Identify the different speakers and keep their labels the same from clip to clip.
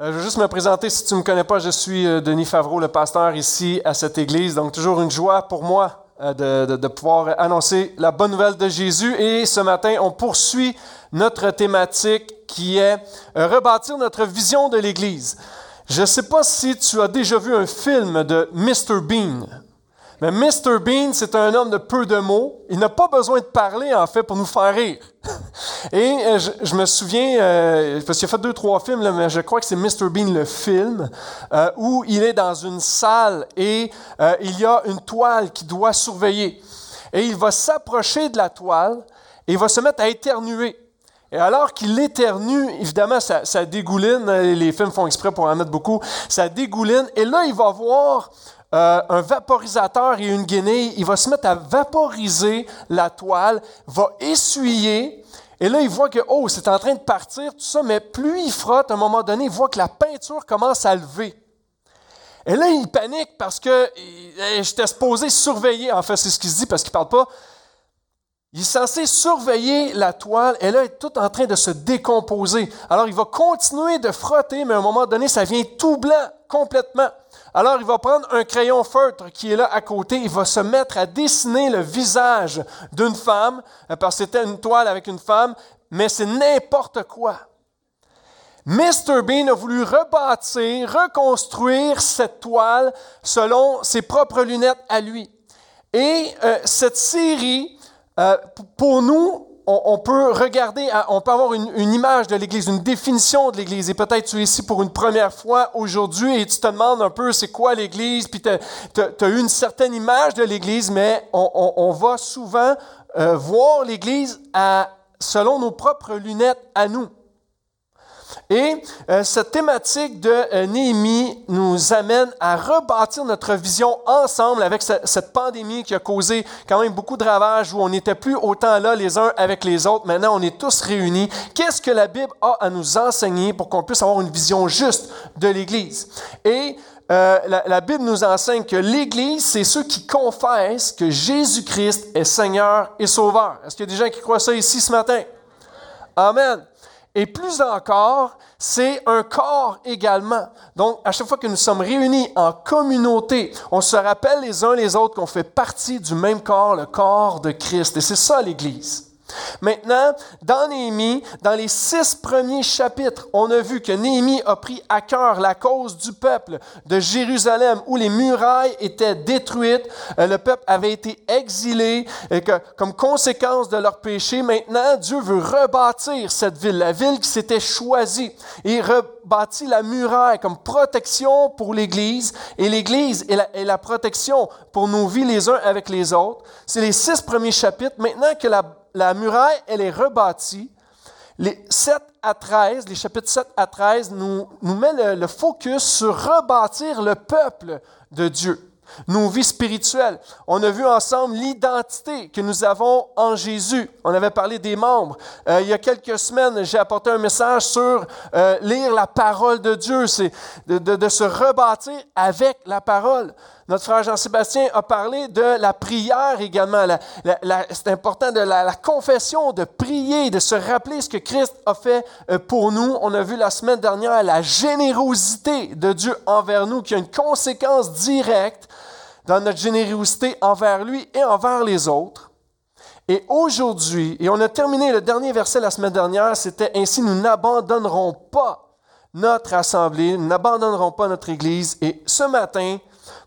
Speaker 1: Euh, je veux juste me présenter, si tu ne me connais pas, je suis euh, Denis Favreau, le pasteur ici à cette église. Donc toujours une joie pour moi euh, de, pouvoir annoncer la bonne nouvelle de Jésus. Et ce matin, on poursuit notre thématique qui est rebâtir notre vision de l'Église. Je ne sais pas si tu as déjà vu un film de Mr. Bean. Mais Mr. Bean, c'est un homme de peu de mots. Il n'a pas besoin de parler, en fait, pour nous faire rire. Et euh, je, me souviens, euh, parce qu'il a fait deux, trois films, mais je crois que c'est Mr. Bean, le film, euh, où il est dans une salle et il y a une toile qui doit surveiller. Et il va s'approcher de la toile et il va se mettre à éternuer. Et alors qu'il éternue, évidemment, ça, ça, dégouline, les films font exprès pour en mettre beaucoup, ça dégouline, et là, il va voir euh, un vaporisateur et une guenille, il va se mettre à vaporiser la toile, va essuyer, et là, il voit que, oh, c'est en train de partir, tout ça, mais plus il frotte, à un moment donné, il voit que la peinture commence à lever. Et là, il panique parce que j'étais supposé surveiller, en fait, c'est ce qu'il se dit parce qu'il ne parle pas. Il est censé surveiller la toile, et là, elle est tout en train de se décomposer. Alors, il va continuer de frotter, mais à un moment donné, ça vient tout blanc, complètement. Alors, il va prendre un crayon feutre qui est là à côté, il va se mettre à dessiner le visage d'une femme, euh, parce que c'était une toile avec une femme, mais c'est n'importe quoi. Mr. Bean a voulu rebâtir, reconstruire cette toile selon ses propres lunettes à lui. Et euh, cette série, euh, pour nous, on, peut regarder, on peut avoir une, image de l'Église, une définition de l'Église. Et peut-être tu es ici pour une première fois aujourd'hui et tu te demandes un peu c'est quoi l'Église, puis tu as, eu une certaine image de l'Église, mais on, va souvent euh, voir l'Église selon nos propres lunettes à nous. Et euh, cette thématique de euh, Néhémie nous amène à rebâtir notre vision ensemble avec cette pandémie qui a causé quand même beaucoup de ravages où on n'était plus autant là les uns avec les autres. Maintenant, on est tous réunis. Qu'est-ce que la Bible a à nous enseigner pour qu'on puisse avoir une vision juste de l'Église? Et euh, la, la, Bible nous enseigne que l'Église, c'est ceux qui confessent que Jésus-Christ est Seigneur et Sauveur. Est-ce qu'il y a des gens qui croient ça ici ce matin? Amen. Et plus encore, c'est un corps également. Donc, à chaque fois que nous sommes réunis en communauté, on se rappelle les uns les autres qu'on fait partie du même corps, le corps de Christ. Et c'est ça l'Église. Maintenant, dans Néhémie, dans les six premiers chapitres, on a vu que Néhémie a pris à cœur la cause du peuple de Jérusalem où les murailles étaient détruites, euh, le peuple avait été exilé et que comme conséquence de leur péché, maintenant Dieu veut rebâtir cette ville, la ville qui s'était choisie et rebâtit la muraille comme protection pour l'Église et l'Église est la, la protection pour nos vies les uns avec les autres. C'est les six premiers chapitres. Maintenant que la la muraille, elle est rebâtie. Les 7 à 13, les chapitres 7 à 13 nous, nous met le, focus sur rebâtir le peuple de Dieu nos vies spirituelles. On a vu ensemble l'identité que nous avons en Jésus. On avait parlé des membres. Euh, il y a quelques semaines, j'ai apporté un message sur euh, lire la parole de Dieu, c'est de, se rebâtir avec la parole. Notre frère Jean-Sébastien a parlé de la prière également. c'est important de la, confession, de prier, de se rappeler ce que Christ a fait euh, pour nous. On a vu la semaine dernière la générosité de Dieu envers nous qui a une conséquence directe dans notre générosité envers lui et envers les autres. Et aujourd'hui, et on a terminé le dernier verset la semaine dernière, c'était ainsi, nous n'abandonnerons pas notre assemblée, nous n'abandonnerons pas notre Église. Et ce matin,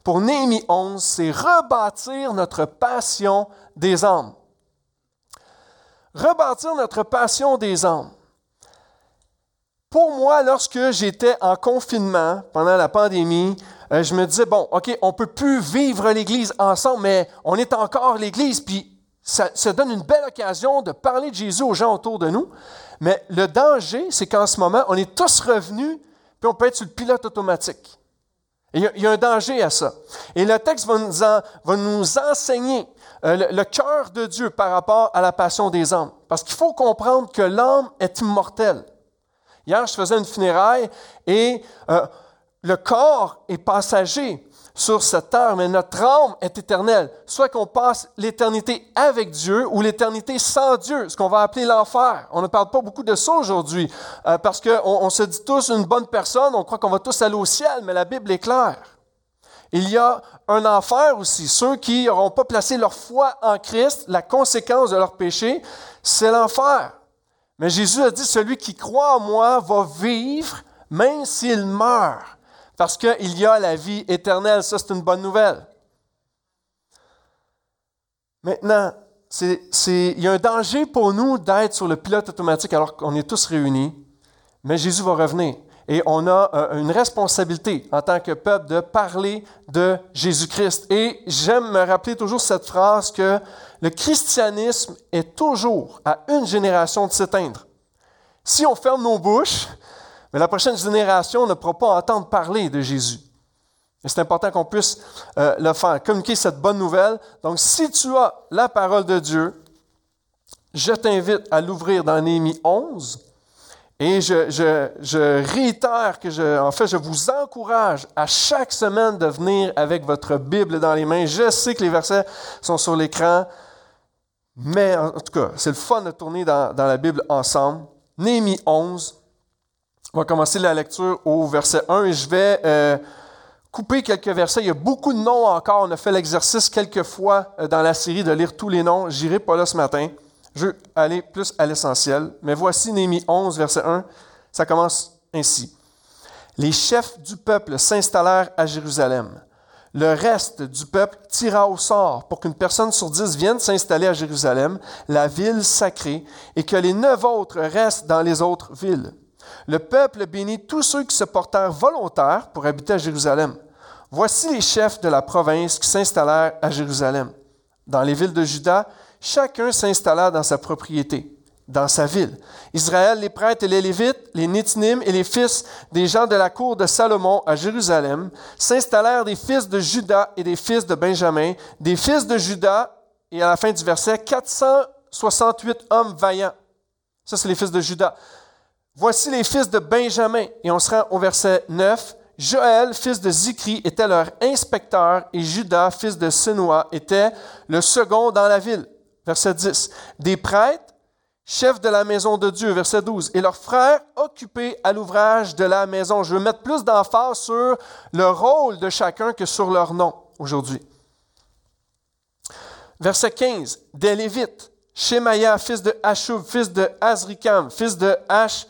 Speaker 1: pour Néhémie 11, c'est rebâtir notre passion des âmes. Rebâtir notre passion des âmes. Pour moi, lorsque j'étais en confinement pendant la pandémie, euh, je me disais, bon, OK, on ne peut plus vivre l'Église ensemble, mais on est encore l'Église, puis ça, ça, donne une belle occasion de parler de Jésus aux gens autour de nous. Mais le danger, c'est qu'en ce moment, on est tous revenus, puis on peut être sur le pilote automatique. Il, y a, un danger à ça. Et le texte va nous, enseigner euh, le, le cœur de Dieu par rapport à la passion des âmes. Parce qu'il faut comprendre que l'âme est immortelle. Hier, je faisais une funéraille et euh, le corps est passager. Sur cette terre, mais notre âme est éternelle. Soit qu'on passe l'éternité avec Dieu ou l'éternité sans Dieu, ce qu'on va appeler l'enfer. On ne parle pas beaucoup de ça aujourd'hui, euh, parce qu'on on se dit tous une bonne personne, on croit qu'on va tous aller au ciel, mais la Bible est claire. Il y a un enfer aussi. Ceux qui n'auront pas placé leur foi en Christ, la conséquence de leur péché, c'est l'enfer. Mais Jésus a dit, celui qui croit en moi va vivre même s'il meurt, parce qu'il y a la vie éternelle. Ça, c'est une bonne nouvelle. Maintenant, il y a un danger pour nous d'être sur le pilote automatique alors qu'on est tous réunis, mais Jésus va revenir. Et on a euh, une responsabilité en tant que peuple de parler de Jésus-Christ. Et j'aime me rappeler toujours cette phrase que le christianisme est toujours à une génération de s'éteindre. Si on ferme nos bouches, mais la prochaine génération ne pourra pas entendre parler de Jésus. Et c'est important qu'on puisse euh, le faire, communiquer cette bonne nouvelle. Donc, si tu as la parole de Dieu, je t'invite à l'ouvrir dans Néhémie 11 et je, réitère que, je, en fait, je vous encourage à chaque semaine de venir avec votre Bible dans les mains. Je sais que les versets sont sur l'écran, mais en tout cas, c'est le fun de tourner dans, la Bible ensemble. Néhémie 11. On va commencer la lecture au verset 1 et je vais euh, couper quelques versets. Il y a beaucoup de noms encore. On a fait l'exercice quelques fois euh, dans la série de lire tous les noms. J'irai pas là ce matin. Je vais aller plus à l'essentiel. Mais voici Néhémie 11, verset 1. Ça commence ainsi. Les chefs du peuple s'installèrent à Jérusalem. Le reste du peuple tira au sort pour qu'une personne sur dix vienne s'installer à Jérusalem, la ville sacrée, et que les neuf autres restent dans les autres villes. Le peuple bénit tous ceux qui se portèrent volontaires pour habiter à Jérusalem. Voici les chefs de la province qui s'installèrent à Jérusalem. Dans les villes de Juda, chacun s'installa dans sa propriété, dans sa ville. Israël, les prêtres et les Lévites, les Nétinim et les fils des gens de la cour de Salomon à Jérusalem s'installèrent des fils de Juda et des fils de Benjamin, des fils de Juda, et à la fin du verset, 468 hommes vaillants. Ça, c'est les fils de Juda. Voici les fils de Benjamin, et on se rend au verset 9. Joël, fils de Zikri, était leur inspecteur, et Judas, fils de Senoa, était le second dans la ville. Verset 10. Des prêtres, chefs de la maison de Dieu, verset 12, et leurs frères occupés à l'ouvrage de la maison. Je veux mettre plus d'emphase sur le rôle de chacun que sur leur nom aujourd'hui. Verset 15. Des Lévites, Shemaya, fils de Ashub, fils de Azrikam, fils de Ash,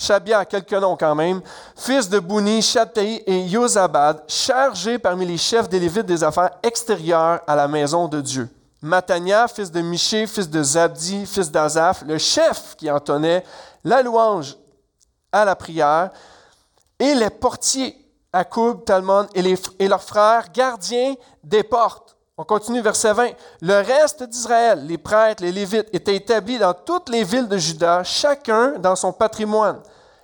Speaker 1: Shabia, quelques noms quand même, fils de Bouni, Shabtaï et Yozabad, chargés parmi les chefs des Lévites des affaires extérieures à la maison de Dieu. Matania, fils de Miché, fils de Zabdi, fils d'Azaph, le chef qui entonnait la louange à la prière, et les portiers, Akoub, Talmon et leurs frères, gardiens des portes. On continue verset 20. Le reste d'Israël, les prêtres, les Lévites, étaient établis dans toutes les villes de Juda, chacun dans son patrimoine.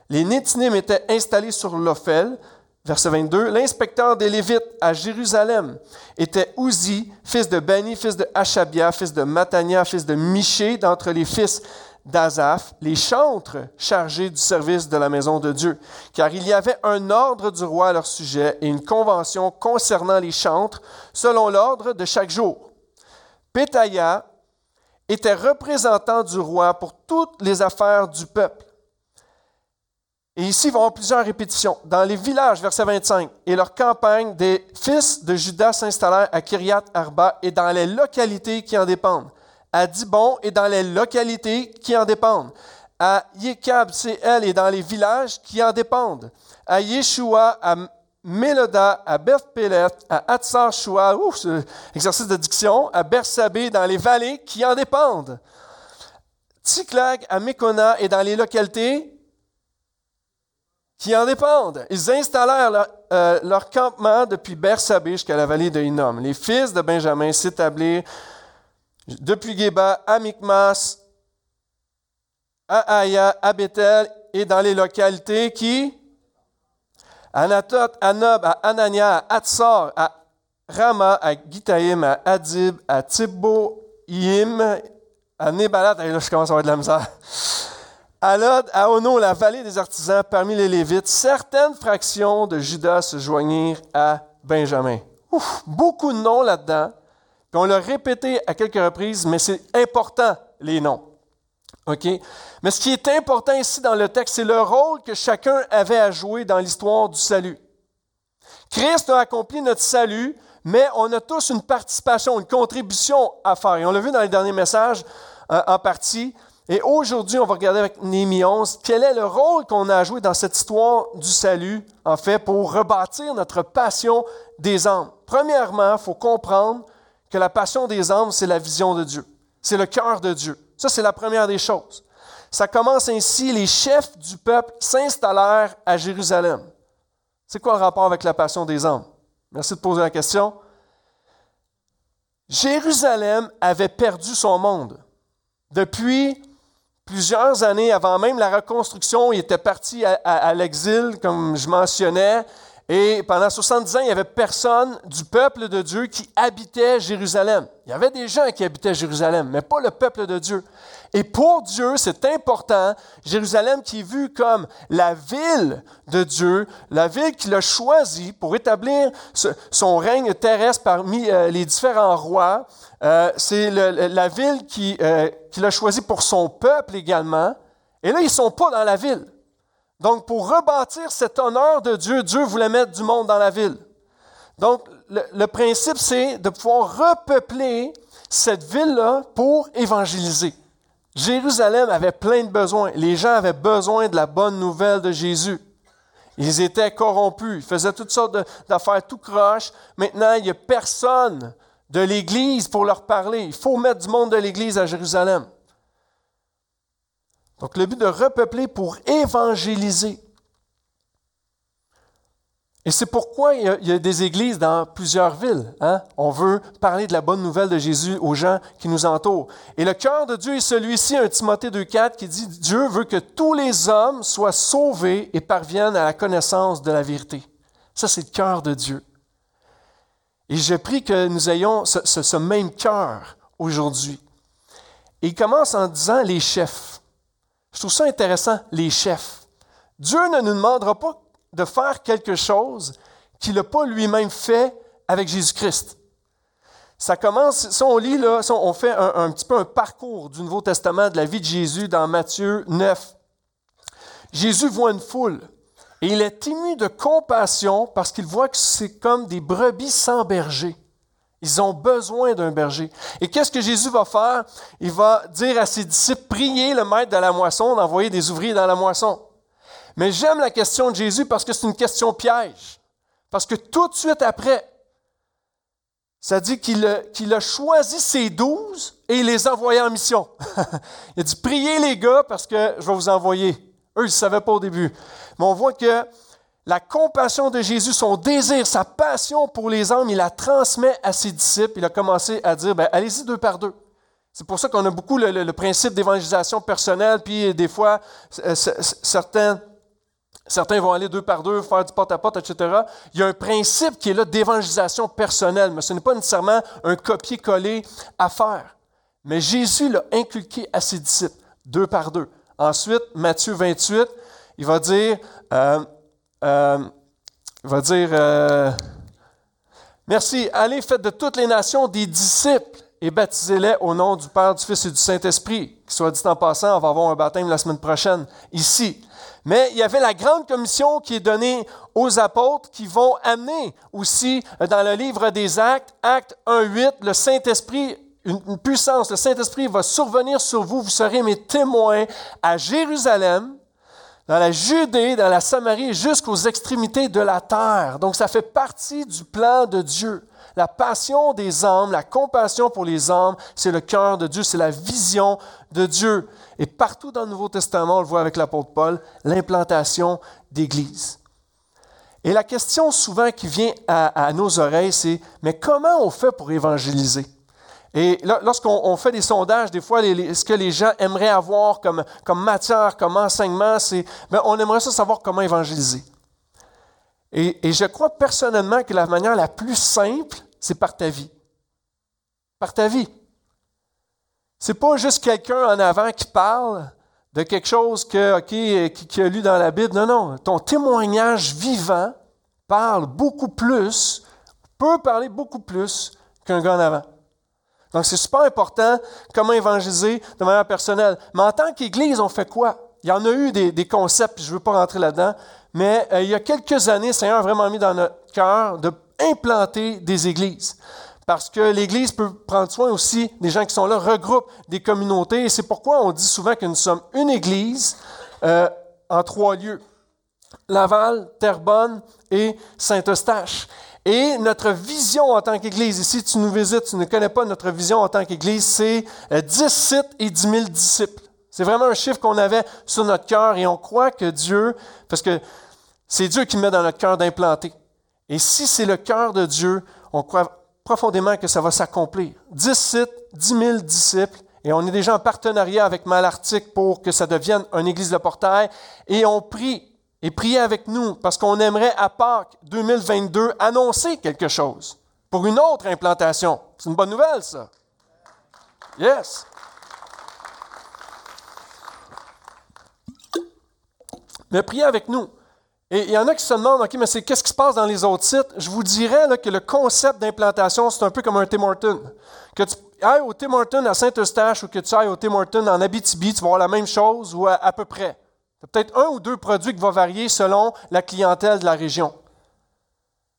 Speaker 1: Les Nétinim étaient installés sur l'Ophel, Verset 22, l'inspecteur des Lévites à Jérusalem était Uzi, fils de Bani, fils de Achabia, fils de Matania, fils de Miché, d'entre les fils d'Azaph, les chantres chargés du service de la maison de Dieu, car il y avait un ordre du roi à leur sujet et une convention concernant les chantres selon l'ordre de chaque jour. Pétaïa était représentant du roi pour toutes les affaires du peuple. Et ici, avoir plusieurs répétitions. Dans les villages, verset 25, et leur campagne, des fils de Judas s'installèrent à Kiryat Arba et dans les localités qui en dépendent. À Dibon et dans les localités qui en dépendent. À Yekab, elle, et dans les villages qui en dépendent. À Yeshua, à Méloda, à Beth à Atsar Shua, ouf, exercice de diction, à Bersabé, dans les vallées qui en dépendent. Tiklag, à Mekona et dans les localités qui en dépendent. Ils installèrent euh, leur, campement depuis Bersabé jusqu'à la vallée de Hinnom. Les fils de Benjamin s'établirent depuis Geba à Mikmas, à Aya, à Bethel et dans les localités qui? Anatot, à Nob, à Anania, à Atsar, à Rama, à Gitaïm, à Adib, à Tiboïm, à Nebalat. Là, je commence à avoir de la misère à à Ono, la vallée des artisans, parmi les Lévites, certaines fractions de Judas se joignirent à Benjamin. beaucoup de noms là-dedans. On l'a répété à quelques reprises, mais c'est important, les noms. OK? Mais ce qui est important ici dans le texte, c'est le rôle que chacun avait à jouer dans l'histoire du salut. Christ a accompli notre salut, mais on a tous une participation, une contribution à faire. Et on l'a vu dans les derniers messages euh, en partie. Et aujourd'hui, on va regarder avec Némi 11 quel est le rôle qu'on a à jouer dans cette histoire du salut, en fait, pour rebâtir notre passion des âmes? Premièrement, il faut comprendre que la passion des âmes, c'est la vision de Dieu. C'est le cœur de Dieu. Ça, c'est la première des choses. Ça commence ainsi, les chefs du peuple s'installèrent à Jérusalem. C'est quoi le rapport avec la passion des âmes? Merci de poser la question. Jérusalem avait perdu son monde. Depuis plusieurs années avant même la reconstruction, il était parti à, l'exil, comme je mentionnais, et pendant 70 ans, il n'y avait personne du peuple de Dieu qui habitait Jérusalem. Il y avait des gens qui habitaient Jérusalem, mais pas le peuple de Dieu. Et pour Dieu, c'est important, Jérusalem qui est vue comme la ville de Dieu, la ville qu'il a choisie pour établir son règne terrestre parmi euh, les différents rois, euh, c'est la ville euh, qu'il a choisie pour son peuple également. Et là, ils ne sont pas dans la ville. Donc, pour rebâtir cet honneur de Dieu, Dieu voulait mettre du monde dans la ville. Donc, le, principe, c'est de pouvoir repeupler cette ville-là pour évangéliser. Jérusalem avait plein de besoins. Les gens avaient besoin de la bonne nouvelle de Jésus. Ils étaient corrompus, ils faisaient toutes sortes d'affaires tout croche. Maintenant, il n'y a personne de l'Église pour leur parler. Il faut mettre du monde de l'Église à Jérusalem. Donc, le but de repeupler pour évangéliser. Et c'est pourquoi il y, a, des églises dans plusieurs villes. Hein? On veut parler de la bonne nouvelle de Jésus aux gens qui nous entourent. Et le cœur de Dieu est celui-ci, un Timothée 2.4, qui dit, Dieu veut que tous les hommes soient sauvés et parviennent à la connaissance de la vérité. Ça, c'est le cœur de Dieu. Et je prie que nous ayons ce, même cœur aujourd'hui. Il commence en disant les chefs. Je trouve ça intéressant, les chefs. Dieu ne nous demandera pas de faire quelque chose qu'il n'a pas lui-même fait avec Jésus-Christ. Ça commence, si on lit, là, on fait un, petit peu un parcours du Nouveau Testament de la vie de Jésus dans Matthieu 9. Jésus voit une foule et il est ému de compassion parce qu'il voit que c'est comme des brebis sans berger. Ils ont besoin d'un berger. Et qu'est-ce que Jésus va faire? Il va dire à ses disciples, priez le maître de la moisson d'envoyer des ouvriers dans la moisson. Mais j'aime la question de Jésus parce que c'est une question piège. Parce que tout de suite après, ça dit qu'il a, choisi ses douze et il les a envoyés en mission. il a dit, priez les gars parce que je vais vous envoyer. Eux, ils ne savaient pas au début. Mais on voit que la compassion de Jésus, son désir, sa passion pour les hommes, il la transmet à ses disciples. Il a commencé à dire, ben, allez-y deux par deux. C'est pour ça qu'on a beaucoup le, principe d'évangélisation personnelle, puis des fois, certains Certains vont aller deux par deux, faire du porte-à-porte, etc. Il y a un principe qui est là d'évangélisation personnelle, mais ce n'est pas nécessairement un copier-coller à faire. Mais Jésus l'a inculqué à ses disciples, deux par deux. Ensuite, Matthieu 28, il va dire, euh, euh, va dire, euh, merci, allez, faites de toutes les nations des disciples et baptisez-les au nom du Père, du Fils et du Saint-Esprit. Soit dit en passant, on va avoir un baptême la semaine prochaine ici. Mais il y avait la grande commission qui est donnée aux apôtres qui vont amener aussi euh, dans le livre des Actes, Acte 1.8, le Saint-Esprit, une, puissance, le Saint-Esprit va survenir sur vous, vous serez mes témoins à Jérusalem, dans la Judée, dans la Samarie, jusqu'aux extrémités de la terre. Donc ça fait partie du plan de Dieu. La passion des âmes, la compassion pour les âmes, c'est le cœur de Dieu, c'est la vision de Dieu. Et partout dans le Nouveau Testament, on le voit avec l'apôtre Paul, l'implantation d'églises. Et la question souvent qui vient à, nos oreilles, c'est, mais comment on fait pour évangéliser? Et lorsqu'on fait des sondages, des fois, ce que les gens aimeraient avoir comme, matière, comme enseignement, c'est, ben, on aimerait ça savoir comment évangéliser. Et, je crois personnellement que la manière la plus simple, c'est par ta vie. Par ta vie. C'est pas juste quelqu'un en avant qui parle de quelque chose que, qui, a lu dans la Bible. Non, non. Ton témoignage vivant parle beaucoup plus, peut parler beaucoup plus qu'un gars en avant. Donc, c'est super important comment évangéliser de manière personnelle. Mais en tant qu'Église, on fait quoi? Il y en a eu des, concepts, je ne veux pas rentrer là-dedans, mais euh, il y a quelques années, le Seigneur a vraiment mis dans notre cœur d'implanter des églises. Parce que l'Église peut prendre soin aussi des gens qui sont là, regroupe des communautés. Et c'est pourquoi on dit souvent que nous sommes une Église euh, en trois lieux. Laval, Terrebonne et Saint-Eustache. Et notre vision en tant qu'Église, ici tu nous visites, tu ne connais pas notre vision en tant qu'Église, c'est 10 euh, sites et 10 000 disciples. C'est vraiment un chiffre qu'on avait sur notre cœur et on croit que Dieu, parce que c'est Dieu qui met dans notre cœur d'implanter. Et si c'est le cœur de Dieu, on croit profondément que ça va s'accomplir. 10 sites, 10 000 disciples, et on est déjà en partenariat avec Malartic pour que ça devienne une église de portail, et on prie et priez avec nous parce qu'on aimerait à Pâques 2022 annoncer quelque chose pour une autre implantation. C'est une bonne nouvelle, ça. Yes. Mais priez avec nous. Et il y en a qui se demandent, OK, mais c'est qu'est-ce qui se passe dans les autres sites? Je vous dirais que le concept d'implantation, c'est un peu comme un Tim Horton. Que tu ailles au Tim Horton à Saint-Eustache ou que tu ailles au Tim Horton en Abitibi, tu vas voir la même chose ou à peu près peut-être un ou deux produits qui vont varier selon la clientèle de la région.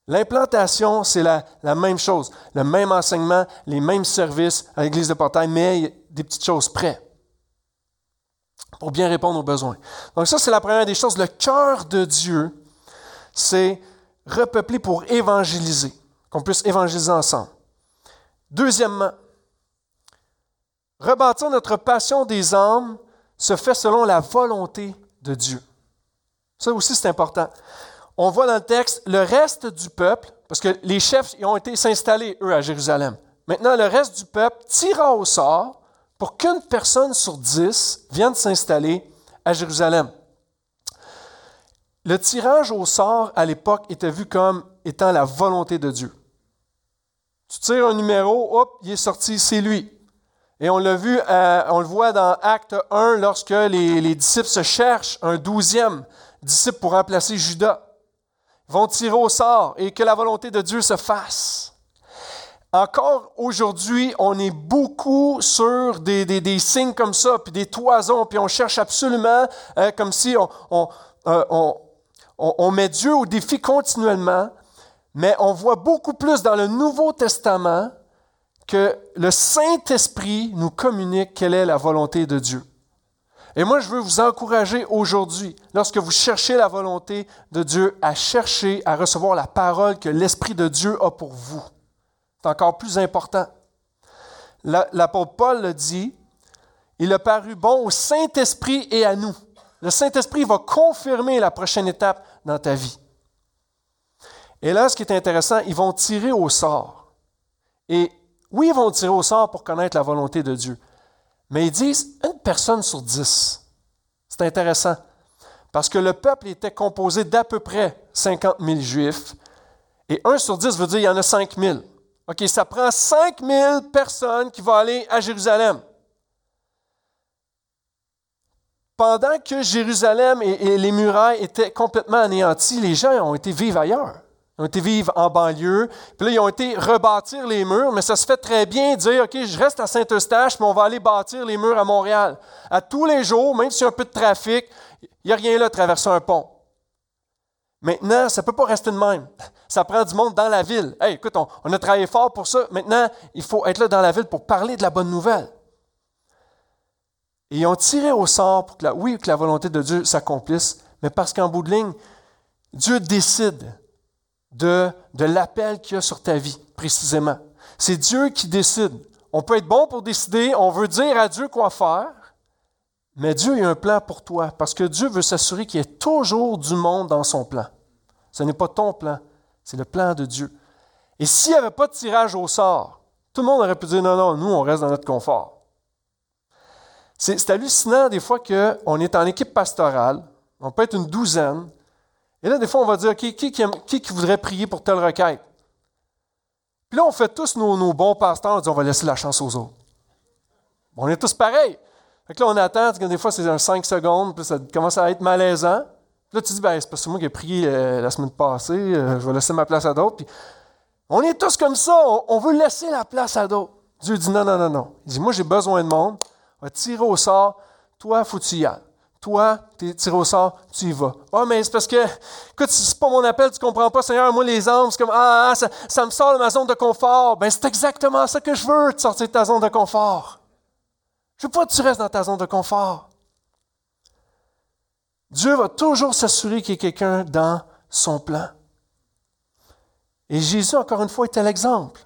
Speaker 1: L'implantation, c'est la, même chose, le même enseignement, les mêmes services à l'Église de Portail, mais des petites choses près pour bien répondre aux besoins. Donc ça, c'est la première des choses. Le cœur de Dieu, c'est repeupler pour évangéliser, qu'on puisse évangéliser ensemble. Deuxièmement, rebâtir notre passion des âmes se fait selon la volonté de Dieu. Ça aussi, c'est important. On voit dans le texte le reste du peuple, parce que les chefs ils ont été s'installer, eux, à Jérusalem. Maintenant, le reste du peuple tira au sort pour qu'une personne sur dix vienne s'installer à Jérusalem. Le tirage au sort, à l'époque, était vu comme étant la volonté de Dieu. Tu tires un numéro, hop, il est sorti, c'est lui. Et on l'a vu, euh, on le voit dans Acte 1 lorsque les, disciples se cherchent un douzième disciple pour remplacer Judas. Ils vont tirer au sort et que la volonté de Dieu se fasse. Encore aujourd'hui, on est beaucoup sur des, signes comme ça, puis des toisons, puis on cherche absolument, euh, comme si euh, on met Dieu au défi continuellement, mais on voit beaucoup plus dans le Nouveau Testament que le Saint-Esprit nous communique quelle est la volonté de Dieu. Et moi, je veux vous encourager aujourd'hui, lorsque vous cherchez la volonté de Dieu, à chercher à recevoir la parole que l'Esprit de Dieu a pour vous. C'est encore plus important. L'apôtre Paul le dit, il a paru bon au Saint-Esprit et à nous. Le Saint-Esprit va confirmer la prochaine étape dans ta vie. Et là, ce qui est intéressant, ils vont tirer au sort. Et oui, ils vont tirer au sort pour connaître la volonté de Dieu. Mais ils disent une personne sur dix. C'est intéressant. Parce que le peuple était composé d'à peu près 50 000 juifs. Et un sur dix veut dire qu'il y en a 5 000. OK, ça prend 5 000 personnes qui vont aller à Jérusalem. Pendant que Jérusalem et, les murailles étaient complètement anéantis, les gens ont été vivre ailleurs. Ils ont été vivre en banlieue. Puis là, ils ont été rebâtir les murs, mais ça se fait très bien dire, OK, je reste à Saint-Eustache, mais on va aller bâtir les murs à Montréal. À tous les jours, même s'il y a un peu de trafic, il n'y a rien là traverser un pont. Maintenant, ça ne peut pas rester de même. Ça prend du monde dans la ville. Hey, écoute, on, on, a travaillé fort pour ça. Maintenant, il faut être là dans la ville pour parler de la bonne nouvelle. Et ils ont tiré au sort pour que, la, oui, que la volonté de Dieu s'accomplisse, mais parce qu'en bout de ligne, Dieu décide de, l'appel qu'il y a sur ta vie, précisément. C'est Dieu qui décide. On peut être bon pour décider, on veut dire à Dieu quoi faire, mais Dieu a un plan pour toi, parce que Dieu veut s'assurer qu'il y ait toujours du monde dans son plan. Ce n'est pas ton plan, c'est le plan de Dieu. Et s'il n'y avait pas de tirage au sort, tout le monde aurait pu dire non, non, nous, on reste dans notre confort. C'est hallucinant des fois qu'on est en équipe pastorale, on peut être une douzaine, et là, des fois, on va dire, qui, qui, qui, voudrait prier pour telle requête? Puis là, on fait tous nos, bons pasteurs, on dit, on va laisser la chance aux autres. On est tous pareils. Fait que là, on attend, des fois, c'est un 5 secondes, puis ça commence à être malaisant. Puis là, tu dis, ben, c'est parce que moi qui ai prié euh, la semaine passée, euh, je vais laisser ma place à d'autres. Puis On est tous comme ça, on, veut laisser la place à d'autres. Dieu dit non, non, non, non. Il dit, moi j'ai besoin de monde, on va tirer au sort, toi, faut. Toi, tu es tiré au sort, tu y vas. oh, mais c'est parce que, écoute, c'est pas mon appel, tu comprends pas, Seigneur, moi les âmes, c'est comme, ah, ah, ça, ça, me sort de ma zone de confort. Ben, c'est exactement ça que je veux, te sortir de ta zone de confort. Je veux pas que tu restes dans ta zone de confort. Dieu va toujours s'assurer qu'il y ait quelqu'un dans son plan. Et Jésus, encore une fois, était l'exemple.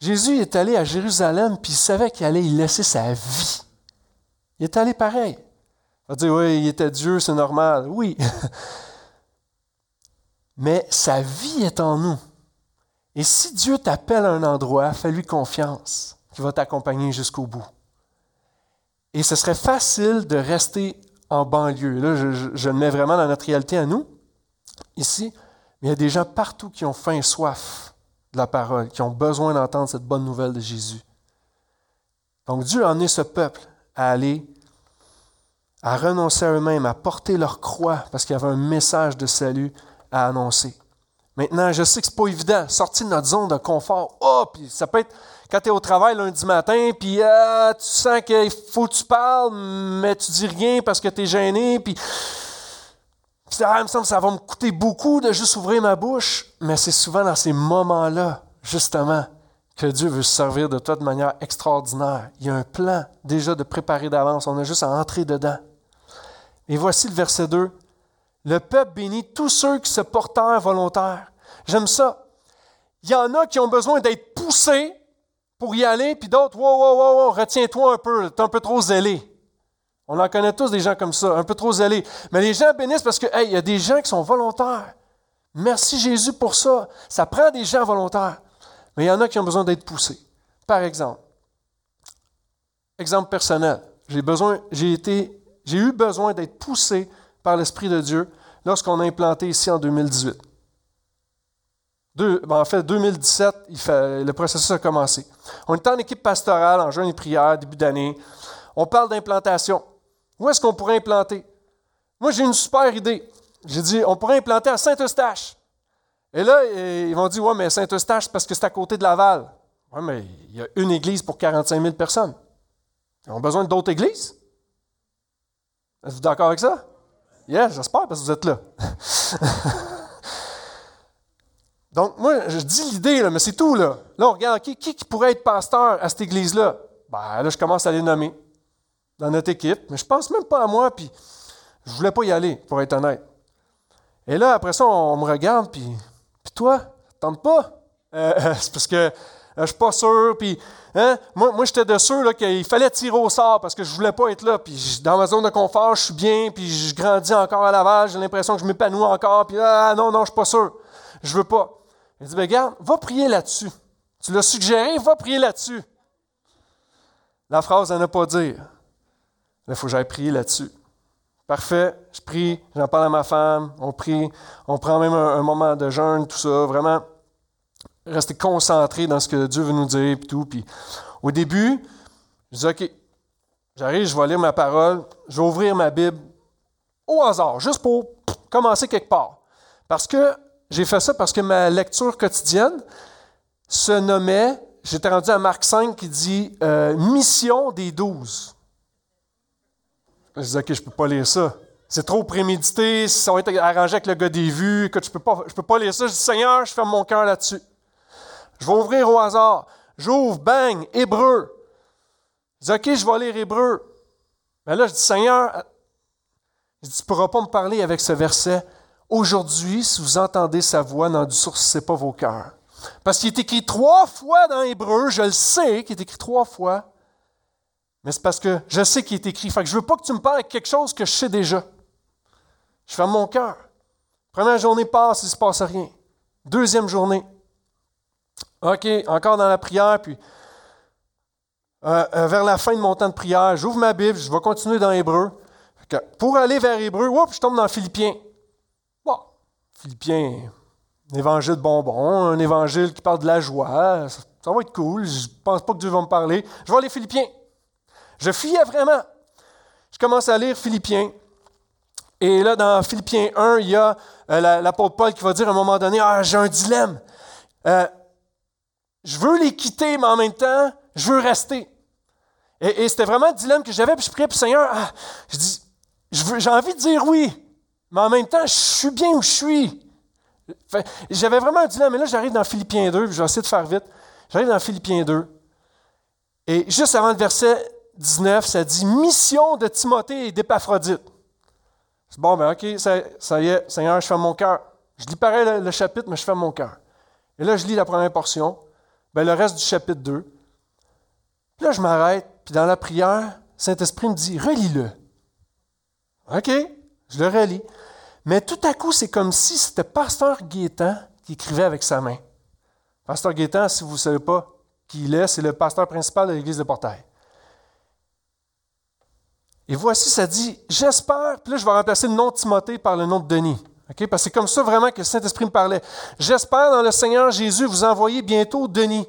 Speaker 1: Jésus est allé à Jérusalem, puis il savait qu'il allait y laisser sa vie. Il est allé pareil. On va dire, oui, il était Dieu, c'est normal. Oui. Mais sa vie est en nous. Et si Dieu t'appelle à un endroit, fais-lui confiance qu'il va t'accompagner jusqu'au bout. Et ce serait facile de rester en banlieue. Là, je, je, le mets vraiment dans notre réalité à nous, ici. Mais il y a des gens partout qui ont faim et soif de la parole, qui ont besoin d'entendre cette bonne nouvelle de Jésus. Donc Dieu a emmené ce peuple à aller, à renoncer à eux-mêmes, à porter leur croix, parce qu'il y avait un message de salut à annoncer. Maintenant, je sais que ce n'est pas évident, sortir de notre zone de confort. Oh, puis ça peut être quand tu es au travail lundi matin, puis ah, tu sens qu'il faut que tu parles, mais tu dis rien parce que tu es gêné, puis ah, il me semble ça va me coûter beaucoup de juste ouvrir ma bouche, mais c'est souvent dans ces moments-là, justement, que Dieu veut se servir de toi de manière extraordinaire. Il y a un plan déjà de préparer d'avance, on a juste à entrer dedans. Et voici le verset 2. Le peuple bénit tous ceux qui se portèrent volontaires. J'aime ça. Il y en a qui ont besoin d'être poussés pour y aller, puis d'autres, wow, wow, wow, wow retiens-toi un peu, tu es un peu trop zélé. On en connaît tous des gens comme ça, un peu trop zélés. Mais les gens bénissent parce que, hey, il y a des gens qui sont volontaires. Merci Jésus pour ça. Ça prend des gens volontaires. Mais il y en a qui ont besoin d'être poussés. Par exemple, exemple personnel, j'ai besoin, j'ai été, j'ai eu besoin d'être poussé par l'Esprit de Dieu lorsqu'on a implanté ici en 2018. Ben, en fait, 2017, il fait, le processus a commencé. On est en équipe pastorale, en jeûne et prière, début d'année. On parle d'implantation. Où est-ce qu'on pourrait implanter? Moi, j'ai une super idée. J'ai dit, on pourrait implanter à Saint-Eustache. Et là, ils m'ont dit, ouais, mais Saint-Eustache, parce que c'est à côté de Laval. Oui, mais il y a une église pour 45 000 personnes. Ils ont besoin d'autres églises? Êtes-vous d'accord avec ça? Yeah, j'espère, parce que vous êtes là. Donc, moi, je dis l'idée, mais c'est tout. Là. là, on regarde qui, qui pourrait être pasteur à cette église-là? Ben, là, je commence à les nommer dans notre équipe, mais je pense même pas à moi, puis je voulais pas y aller, pour être honnête. Et là, après ça, on, me regarde, puis, puis toi, tente pas? Euh, c'est parce que je je suis pas sûr, puis hein, moi, moi j'étais de ceux qu'il fallait tirer au sort parce que je voulais pas être là, puis dans ma zone de confort, je suis bien, puis je grandis encore à Laval, j'ai l'impression que je m'épanouis encore, puis ah non, non, je suis pas sûr, je veux pas. Il dit, ben regarde, va prier là-dessus. Tu l'as suggéré, va prier là-dessus. La phrase à ne pas dire. Il faut que j'aille prier là-dessus. Parfait, je prie, j'en parle à ma femme, on prie, on prend même un, moment de jeûne, tout ça, vraiment rester concentré dans ce que Dieu veut nous dire, puis tout. Puis au début, je dis, OK, j'arrive, je vais lire ma parole, je vais ouvrir ma Bible au hasard, juste pour commencer quelque part. Parce que j'ai fait ça parce que ma lecture quotidienne se nommait, j'étais rendu à Marc 5 qui dit euh, Mission des douze. Je disais, OK, je ne peux pas lire ça. C'est trop prémédité, ça va être arrangé avec le gars des vues, que je peux, je peux pas lire ça. Je dis, Seigneur, je ferme mon cœur là-dessus. Je vais ouvrir au hasard. J'ouvre, bang, hébreu. Je dis, OK, je vais lire hébreu. Mais là, je dis, Seigneur, je dis, tu ne pourras pas me parler avec ce verset. Aujourd'hui, si vous entendez sa voix, n'endurcissez pas vos cœurs. Parce qu'il est écrit trois fois dans Hébreu, je le sais qu'il est écrit trois fois, mais c'est parce que je sais qu'il est écrit. Fait que je ne veux pas que tu me parles de quelque chose que je sais déjà. Je ferme mon cœur. Première journée passe, il ne se passe rien. Deuxième journée. OK, encore dans la prière, puis euh, euh, vers la fin de mon temps de prière, j'ouvre ma Bible, je vais continuer dans Hébreu. Pour aller vers Hébreu, je tombe dans Philippiens. Bon, Philippiens, un évangile bonbon, un évangile qui parle de la joie, ça, va être cool, je pense pas que Dieu va me parler. Je vais aller Philippiens. Je fuyais vraiment. Je commence à lire Philippiens. Et là, dans Philippiens 1, il y a euh, l'apôtre Paul qui va dire à un moment donné Ah, j'ai un dilemme. Je veux les quitter, mais en même temps, je veux rester. Et, c'était vraiment le dilemme que j'avais, puis je priais, puis Seigneur, ah, je dis, j'ai envie de dire oui, mais en même temps, je suis bien où je suis. J'avais vraiment un dilemme, mais là, j'arrive dans Philippiens 2, puis je vais essayer de faire vite. J'arrive dans Philippiens 2, et juste avant le verset 19, ça dit Mission de Timothée et d'Épaphrodite. Bon, ben ok, ça, y est, Seigneur, je fais mon cœur. Je lis pareil le, chapitre, mais je fais mon cœur. Et là, je lis la première portion, ben, le reste du chapitre 2. Puis là, je m'arrête, puis dans la prière, Saint-Esprit me dit Relis-le. OK, je le relis. Mais tout à coup, c'est comme si c'était Pasteur Gaétan qui écrivait avec sa main. Pasteur Gaétan, si vous ne savez pas qui il est, c'est le pasteur principal de l'Église de Portail. Et voici, ça dit, j'espère, puis là, je vais remplacer le nom de Timothée par le nom de Denis. Parce que c'est comme ça vraiment que le Saint-Esprit me parlait. J'espère dans le Seigneur Jésus vous envoyer bientôt Denis,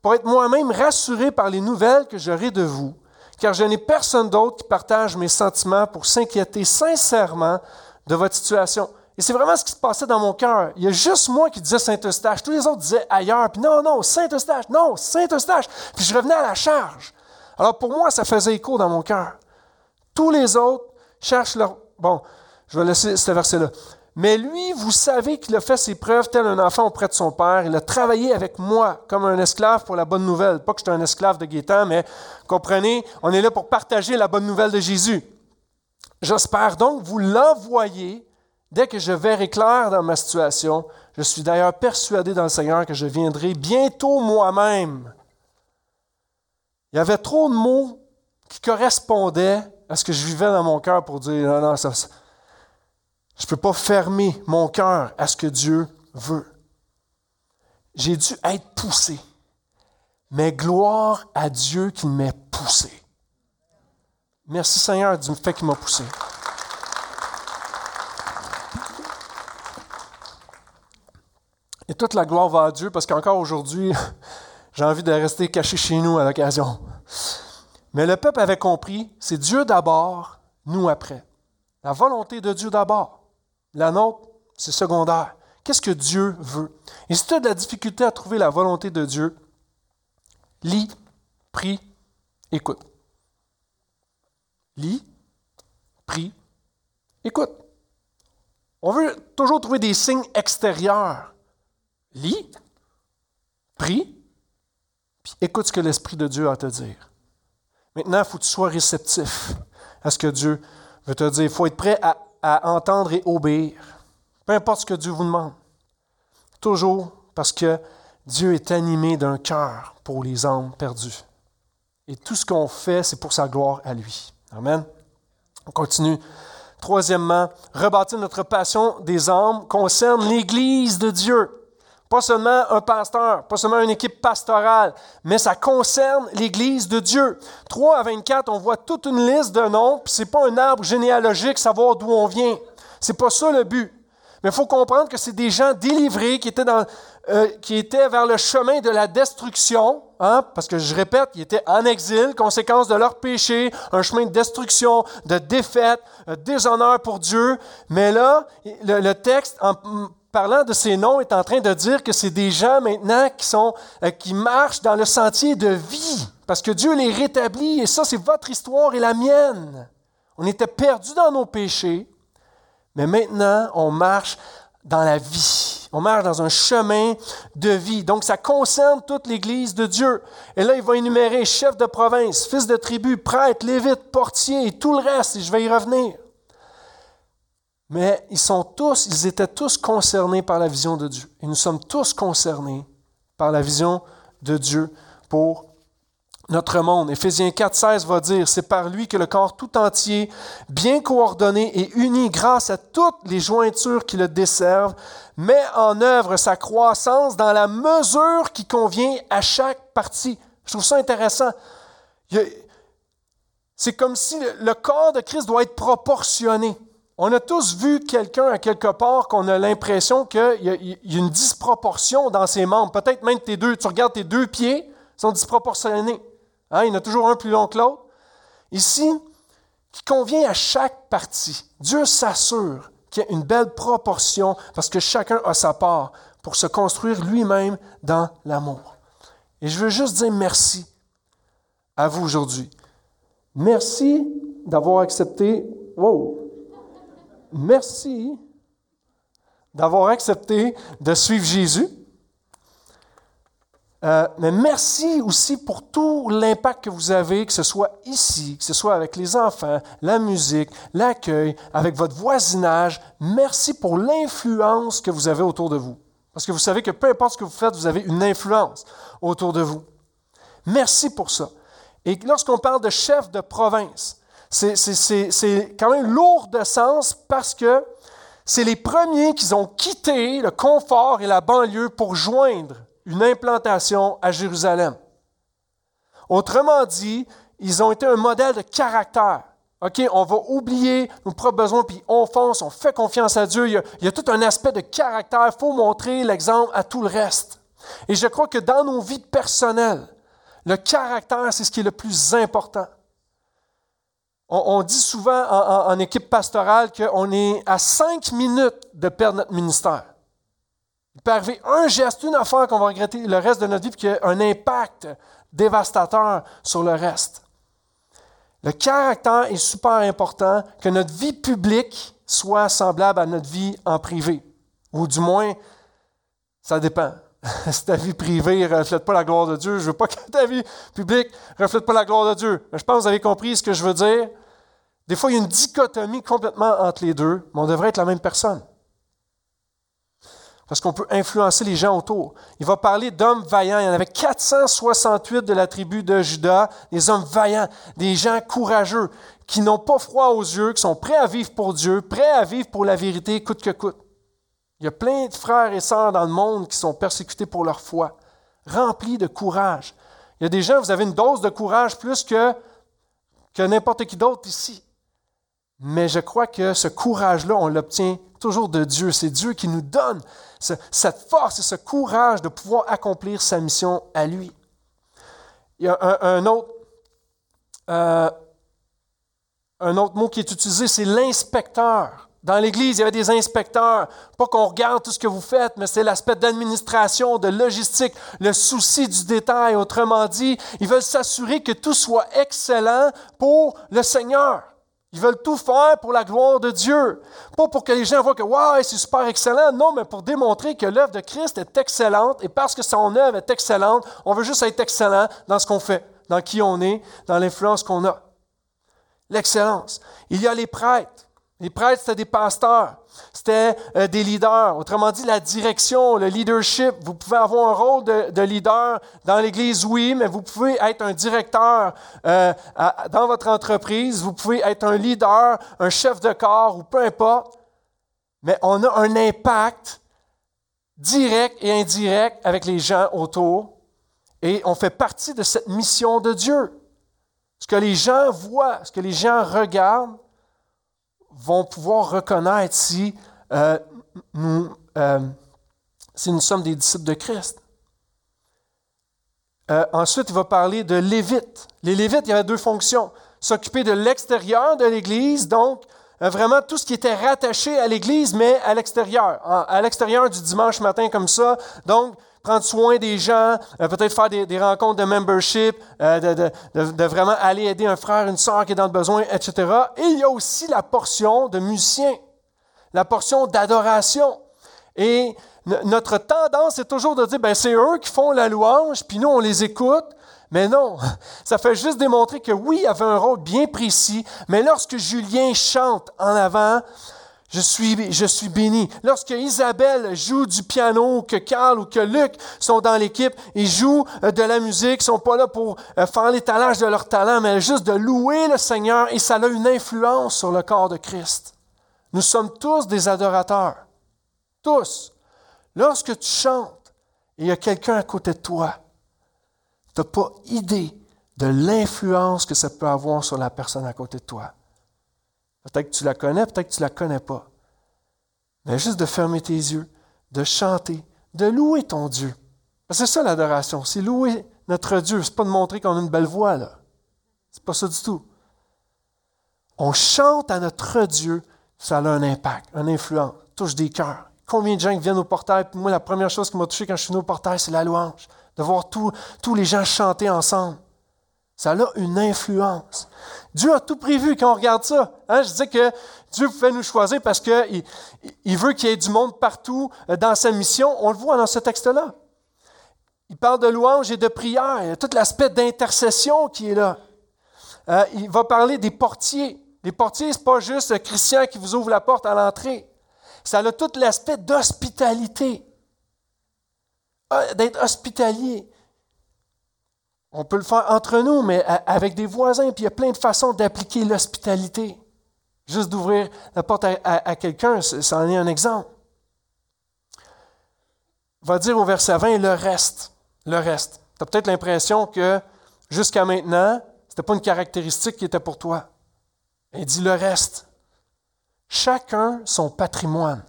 Speaker 1: pour être moi-même rassuré par les nouvelles que j'aurai de vous, car je n'ai personne d'autre qui partage mes sentiments pour s'inquiéter sincèrement de votre situation. Et c'est vraiment ce qui se passait dans mon cœur. Il y a juste moi qui disais Saint-Eustache. Tous les autres disaient ailleurs. Puis non, non, Saint-Eustache, non, Saint-Eustache. Puis je revenais à la charge. Alors pour moi, ça faisait écho dans mon cœur. Tous les autres cherchent leur... Bon, je vais laisser ce verset-là. Mais lui, vous savez qu'il a fait ses preuves tel un enfant auprès de son père. Il a travaillé avec moi comme un esclave pour la bonne nouvelle. Pas que j'étais un esclave de Gaétan, mais comprenez, on est là pour partager la bonne nouvelle de Jésus. J'espère donc vous l'envoyer dès que je verrai clair dans ma situation. Je suis d'ailleurs persuadé dans le Seigneur que je viendrai bientôt moi-même. Il y avait trop de mots qui correspondaient à ce que je vivais dans mon cœur pour dire non, non, ça, je ne peux pas fermer mon cœur à ce que Dieu veut. J'ai dû être poussé. Mais gloire à Dieu qui m'a poussé. Merci Seigneur du fait qu'il m'a poussé. Et toute la gloire va à Dieu parce qu'encore aujourd'hui, j'ai envie de rester caché chez nous à l'occasion. Mais le peuple avait compris, c'est Dieu d'abord, nous après. La volonté de Dieu d'abord. La nôtre, c'est secondaire. Qu'est-ce que Dieu veut? Et si tu as de la difficulté à trouver la volonté de Dieu, lis, prie, écoute. Lis, prie, écoute. On veut toujours trouver des signes extérieurs. Lis, prie, puis écoute ce que l'Esprit de Dieu a à te dire. Maintenant, il faut que tu sois réceptif à ce que Dieu veut te dire. Il faut être prêt à, entendre et obéir. Peu importe ce que Dieu vous demande. Toujours parce que Dieu est animé d'un cœur pour les âmes perdues. Et tout ce qu'on fait, c'est pour sa gloire à lui. Amen. On continue. Troisièmement, rebâtir notre passion des âmes concerne l'Église de Dieu. Pas seulement un pasteur, pas seulement une équipe pastorale, mais ça concerne l'Église de Dieu. 3 à 24, on voit toute une liste de noms, puis c'est pas un arbre généalogique, savoir d'où on vient. C'est pas ça le but. Mais il faut comprendre que c'est des gens délivrés qui étaient, dans, euh, qui étaient vers le chemin de la destruction, hein, parce que je répète, ils étaient en exil, conséquence de leur péché, un chemin de destruction, de défaite, de déshonneur pour Dieu. Mais là, le, le texte, en parlant de ces noms, est en train de dire que c'est des gens maintenant euh, qui marchent dans le sentier de vie, parce que Dieu les rétablit, et ça, c'est votre histoire et la mienne. On était perdus dans nos péchés, mais maintenant, on marche dans la vie. On marche dans un chemin de vie. Donc, ça concerne toute l'Église de Dieu. Et là, il va énumérer chef de province, fils de tribu, prêtre, lévite, portier et tout le reste, et je vais y revenir. Mais ils sont tous, ils étaient tous concernés par la vision de Dieu. Et nous sommes tous concernés par la vision de Dieu pour notre monde. Éphésiens 4.16 va dire, c'est par lui que le corps tout entier, bien coordonné et uni grâce à toutes les jointures qui le desservent, met en œuvre sa croissance dans la mesure qui convient à chaque partie. Je trouve ça intéressant. C'est comme si le corps de Christ doit être proportionné. On a tous vu quelqu'un à quelque part qu'on a l'impression qu'il y, a une disproportion dans ses membres. Peut-être même tes deux, tu regardes tes deux pieds, sont disproportionnés. Hein, il y en a toujours un plus long que l'autre. Ici, qui convient à chaque partie. Dieu s'assure qu'il y a une belle proportion parce que chacun a sa part pour se construire lui-même dans l'amour. Et je veux juste dire merci à vous aujourd'hui. Merci d'avoir accepté. Wow! Merci d'avoir accepté de suivre Jésus. Euh, mais merci aussi pour tout l'impact que vous avez, que ce soit ici, que ce soit avec les enfants, la musique, l'accueil, avec votre voisinage. Merci pour l'influence que vous avez autour de vous. Parce que vous savez que peu importe ce que vous faites, vous avez une influence autour de vous. Merci pour ça. Et lorsqu'on parle de chef de province, c'est quand même lourd de sens parce que c'est les premiers qui ont quitté le confort et la banlieue pour joindre une implantation à Jérusalem. Autrement dit, ils ont été un modèle de caractère. OK, on va oublier nos propres besoins, puis on fonce, on fait confiance à Dieu. Il y a, tout un aspect de caractère. Il faut montrer l'exemple à tout le reste. Et je crois que dans nos vies personnelles, le caractère, c'est ce qui est le plus important. On, dit souvent en, équipe pastorale qu'on est à cinq minutes de perdre notre ministère. Il peut arriver un geste, une affaire qu'on va regretter le reste de notre vie, puis qui a un impact dévastateur sur le reste. Le caractère est super important, que notre vie publique soit semblable à notre vie en privé. Ou du moins, ça dépend. si ta vie privée ne reflète pas la gloire de Dieu, je ne veux pas que ta vie publique ne reflète pas la gloire de Dieu. Mais je pense que vous avez compris ce que je veux dire. Des fois, il y a une dichotomie complètement entre les deux, mais on devrait être la même personne parce qu'on peut influencer les gens autour. Il va parler d'hommes vaillants. Il y en avait 468 de la tribu de Judas, des hommes vaillants, des gens courageux, qui n'ont pas froid aux yeux, qui sont prêts à vivre pour Dieu, prêts à vivre pour la vérité, coûte que coûte. Il y a plein de frères et sœurs dans le monde qui sont persécutés pour leur foi, remplis de courage. Il y a des gens, vous avez une dose de courage plus que, que n'importe qui d'autre ici. Mais je crois que ce courage-là, on l'obtient toujours de Dieu. C'est Dieu qui nous donne cette force et ce courage de pouvoir accomplir sa mission à lui. Il y a un, autre, euh, un autre mot qui est utilisé, c'est l'inspecteur. Dans l'Église, il y avait des inspecteurs. Pas qu'on regarde tout ce que vous faites, mais c'est l'aspect d'administration, de logistique, le souci du détail. Autrement dit, ils veulent s'assurer que tout soit excellent pour le Seigneur. Ils veulent tout faire pour la gloire de Dieu. Pas pour que les gens voient que wow, c'est super excellent. Non, mais pour démontrer que l'œuvre de Christ est excellente. Et parce que son œuvre est excellente, on veut juste être excellent dans ce qu'on fait, dans qui on est, dans l'influence qu'on a. L'excellence. Il y a les prêtres. Les prêtres, c'était des pasteurs, c'était euh, des leaders. Autrement dit, la direction, le leadership. Vous pouvez avoir un rôle de, leader dans l'Église, oui, mais vous pouvez être un directeur euh, dans votre entreprise. Vous pouvez être un leader, un chef de corps ou peu importe. Mais on a un impact direct et indirect avec les gens autour. Et on fait partie de cette mission de Dieu. Ce que les gens voient, ce que les gens regardent, vont pouvoir reconnaître si, euh, nous, euh, si nous sommes des disciples de Christ. Euh, ensuite, il va parler de Lévites. Les Lévites, il y avait deux fonctions. S'occuper de l'extérieur de l'Église, donc vraiment tout ce qui était rattaché à l'Église, mais à l'extérieur. À l'extérieur du dimanche matin comme ça. Donc, prendre soin des gens, euh, peut-être faire des, rencontres de membership, euh, de, vraiment aller aider un frère, une soeur qui est dans le besoin, etc. Et il y a aussi la portion de musiciens, la portion d'adoration. Et notre tendance est toujours de dire, ben, c'est eux qui font la louange, puis nous, on les écoute. Mais non, ça fait juste démontrer que oui, il y avait un rôle bien précis, mais lorsque Julien chante en avant, je suis, je suis béni. Lorsque Isabelle joue du piano, que Carl ou que Luc sont dans l'équipe, ils jouent euh, de la musique, ils sont pas là pour euh, faire l'étalage de leur talent, mais juste de louer le Seigneur et ça a une influence sur le corps de Christ. Nous sommes tous des adorateurs. Tous. Lorsque tu chantes et il y a quelqu'un à côté de toi, tu n'as pas idée de l'influence que ça peut avoir sur la personne à côté de toi. Peut-être que tu la connais, peut-être que tu ne la connais pas. Mais juste de fermer tes yeux, de chanter, de louer ton Dieu. C'est ça l'adoration, c'est louer notre Dieu. C'est pas de montrer qu'on a une belle voix, là. C'est pas ça du tout. On chante à notre Dieu, ça a un impact, un influence, touche des cœurs. Combien de gens qui viennent au portail, puis moi, la première chose qui m'a touché quand je suis venu au portail, c'est la louange. de voir tous les gens chanter ensemble. Ça a une influence. Dieu a tout prévu quand on regarde ça. Hein? Je disais que Dieu pouvait nous choisir parce qu'il il veut qu'il y ait du monde partout euh, dans sa mission. On le voit dans ce texte-là. Il parle de louange et de prière. Il y a tout l'aspect d'intercession qui est là. Euh, il va parler des portiers. Les portiers, ce n'est pas juste un Christian qui vous ouvre la porte à l'entrée. Ça a tout l'aspect d'hospitalité. Euh, d'être hospitalier. On peut le faire entre nous, mais avec des voisins, puis il y a plein de façons d'appliquer l'hospitalité. Juste d'ouvrir la porte à, quelqu'un, ça en est un exemple. Va dire au verset 20 le reste. Le reste. Tu as peut-être l'impression que jusqu'à maintenant, ce n'était pas une caractéristique qui était pour toi. Il dit le reste. Chacun son patrimoine.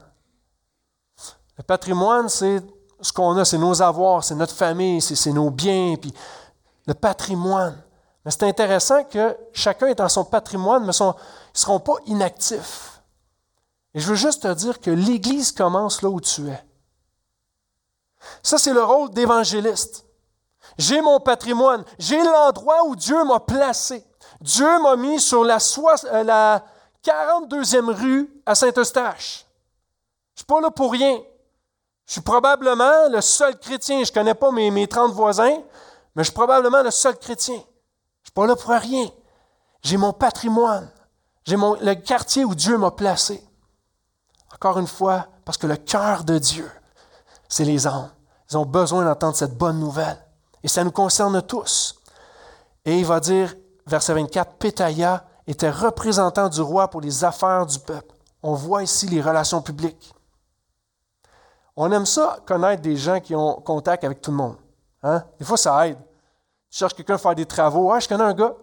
Speaker 1: Le patrimoine, c'est ce qu'on a, c'est nos avoirs, c'est notre famille, c'est nos biens, puis le patrimoine. Mais c'est intéressant que chacun est dans son patrimoine, mais ils ne seront pas inactifs. Et je veux juste te dire que l'Église commence là où tu es. Ça, c'est le rôle d'évangéliste. J'ai mon patrimoine, j'ai l'endroit où Dieu m'a placé. Dieu m'a mis sur la, euh, la 42e rue à Saint-Eustache. Je ne suis pas là pour rien. Je suis probablement le seul chrétien. Je ne connais pas mes, mes 30 voisins, mais je suis probablement le seul chrétien. Je ne suis pas là pour rien. J'ai mon patrimoine. J'ai le quartier où Dieu m'a placé. Encore une fois, parce que le cœur de Dieu, c'est les âmes. Ils ont besoin d'entendre cette bonne nouvelle. Et ça nous concerne tous. Et il va dire, verset 24, Pétaïa était représentant du roi pour les affaires du peuple. On voit ici les relations publiques. On aime ça, connaître des gens qui ont contact avec tout le monde. Hein? Des fois, ça aide. Tu cherches quelqu'un à faire des travaux. Ah, je connais un gars.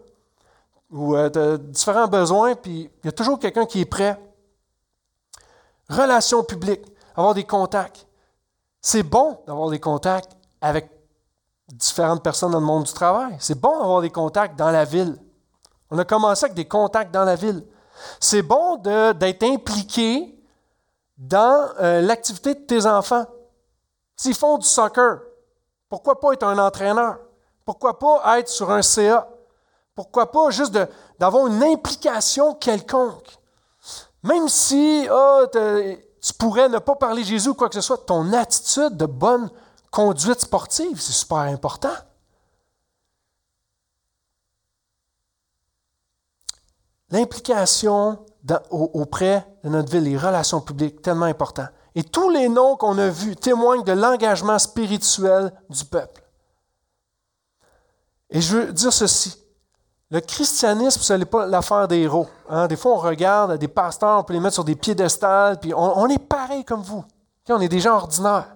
Speaker 1: Ou euh, tu as différents besoins, puis il y a toujours quelqu'un qui est prêt. Relations publiques, avoir des contacts. C'est bon d'avoir des contacts avec différentes personnes dans le monde du travail. C'est bon d'avoir des contacts dans la ville. On a commencé avec des contacts dans la ville. C'est bon d'être impliqué dans euh, l'activité de tes enfants. S'ils font du soccer, pourquoi pas être un entraîneur? Pourquoi pas être sur un CA? Pourquoi pas juste d'avoir une implication quelconque? Même si oh, tu pourrais ne pas parler Jésus ou quoi que ce soit, ton attitude de bonne conduite sportive, c'est super important. L'implication auprès de notre ville, les relations publiques, tellement important. Et tous les noms qu'on a vus témoignent de l'engagement spirituel du peuple. Et je veux dire ceci. Le christianisme, ce n'est pas l'affaire des héros. Hein. Des fois, on regarde des pasteurs, on peut les mettre sur des piédestals, puis on, est pareil comme vous. On est des gens ordinaires.